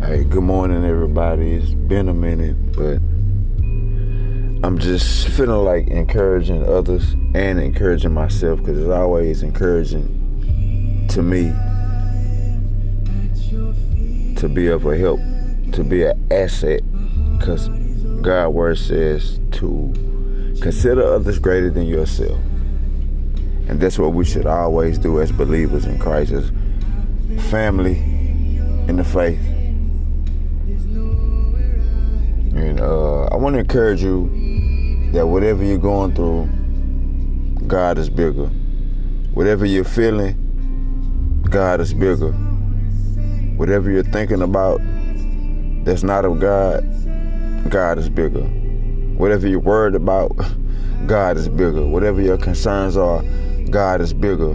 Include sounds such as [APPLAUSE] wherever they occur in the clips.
Hey, good morning, everybody. It's been a minute, but I'm just feeling like encouraging others and encouraging myself because it's always encouraging to me to be of a help, to be an asset, because God' word says to consider others greater than yourself. And that's what we should always do as believers in Christ, as family in the faith. Want to encourage you that whatever you're going through, God is bigger. Whatever you're feeling, God is bigger. Whatever you're thinking about that's not of God, God is bigger. Whatever you're worried about, [LAUGHS] God is bigger. Whatever your concerns are, God is bigger.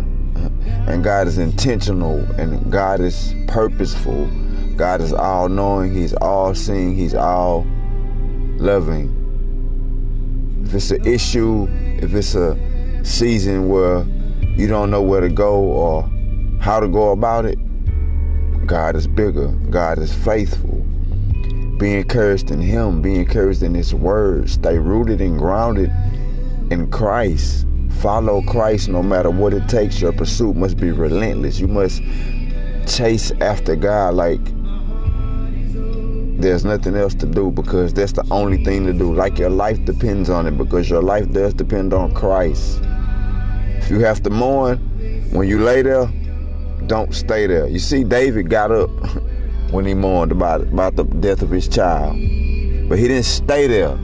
And God is intentional and God is purposeful. God is all knowing, He's all seeing, He's all loving. If it's an issue, if it's a season where you don't know where to go or how to go about it, God is bigger. God is faithful. Be encouraged in Him. Be encouraged in His Word. Stay rooted and grounded in Christ. Follow Christ no matter what it takes. Your pursuit must be relentless. You must chase after God like there's nothing else to do because that's the only thing to do. Like your life depends on it because your life does depend on Christ. If you have to mourn, when you lay there, don't stay there. You see, David got up [LAUGHS] when he mourned about, about the death of his child, but he didn't stay there.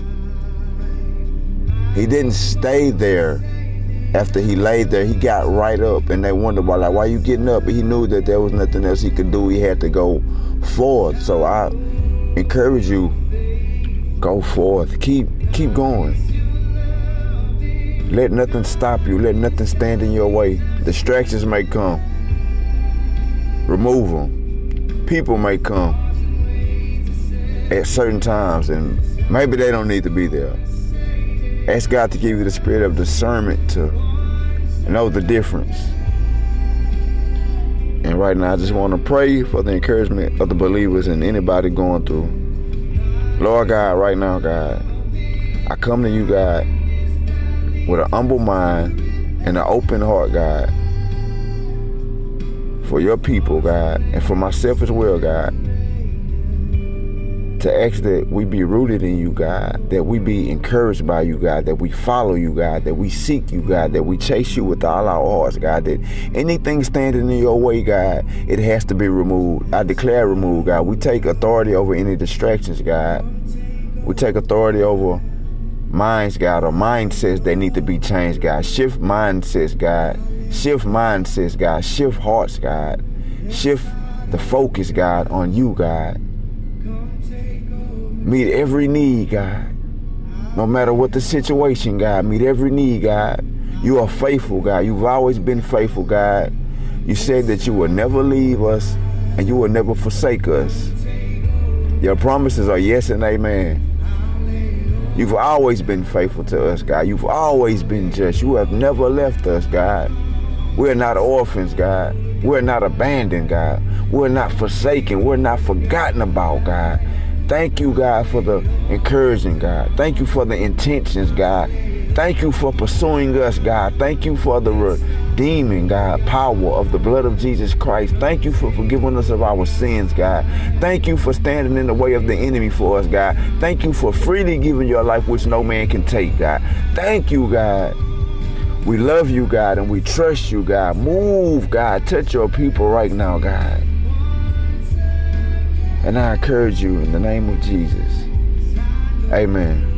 He didn't stay there after he laid there. He got right up, and they wondered why, like, why you getting up? But he knew that there was nothing else he could do. He had to go forth. So I encourage you, go forth. Keep keep going. Let nothing stop you. Let nothing stand in your way. Distractions may come. Remove them. People may come at certain times, and maybe they don't need to be there. Ask God to give you the spirit of discernment to know the difference. Right now, I just want to pray for the encouragement of the believers and anybody going through. Lord God, right now, God, I come to you, God, with an humble mind and an open heart, God, for your people, God, and for myself as well, God, to ask that we be rooted in you, God, that we be encouraged by you, God, that we follow you, God, that we seek you, God, that we chase you with all our hearts, God, that anything standing in your way, God, it has to be removed. I declare removed, God. We take authority over any distractions, God. We take authority over minds, God, or mindsets that need to be changed, God. Shift mindsets, God. Shift mindsets, God. Shift hearts, God. Shift the focus, God, on you, God. Meet every need, God. No matter what the situation, God. Meet every need, God. You are faithful, God. You've always been faithful, God. You said that you will never leave us and you will never forsake us. Your promises are yes and amen. You've always been faithful to us, God. You've always been just. You have never left us, God. We're not orphans, God. We're not abandoned, God. We're not forsaken. We're not forgotten about, God. Thank you, God, for the encouraging, God. Thank you for the intentions, God. Thank you for pursuing us, God. Thank you for the redeeming, God, power of the blood of Jesus Christ. Thank you for forgiving us of our sins, God. Thank you for standing in the way of the enemy for us, God. Thank you for freely giving your life, which no man can take, God. Thank you, God. We love you, God, and we trust you, God. Move, God. Touch your people right now, God. And I encourage you in the name of Jesus. Amen.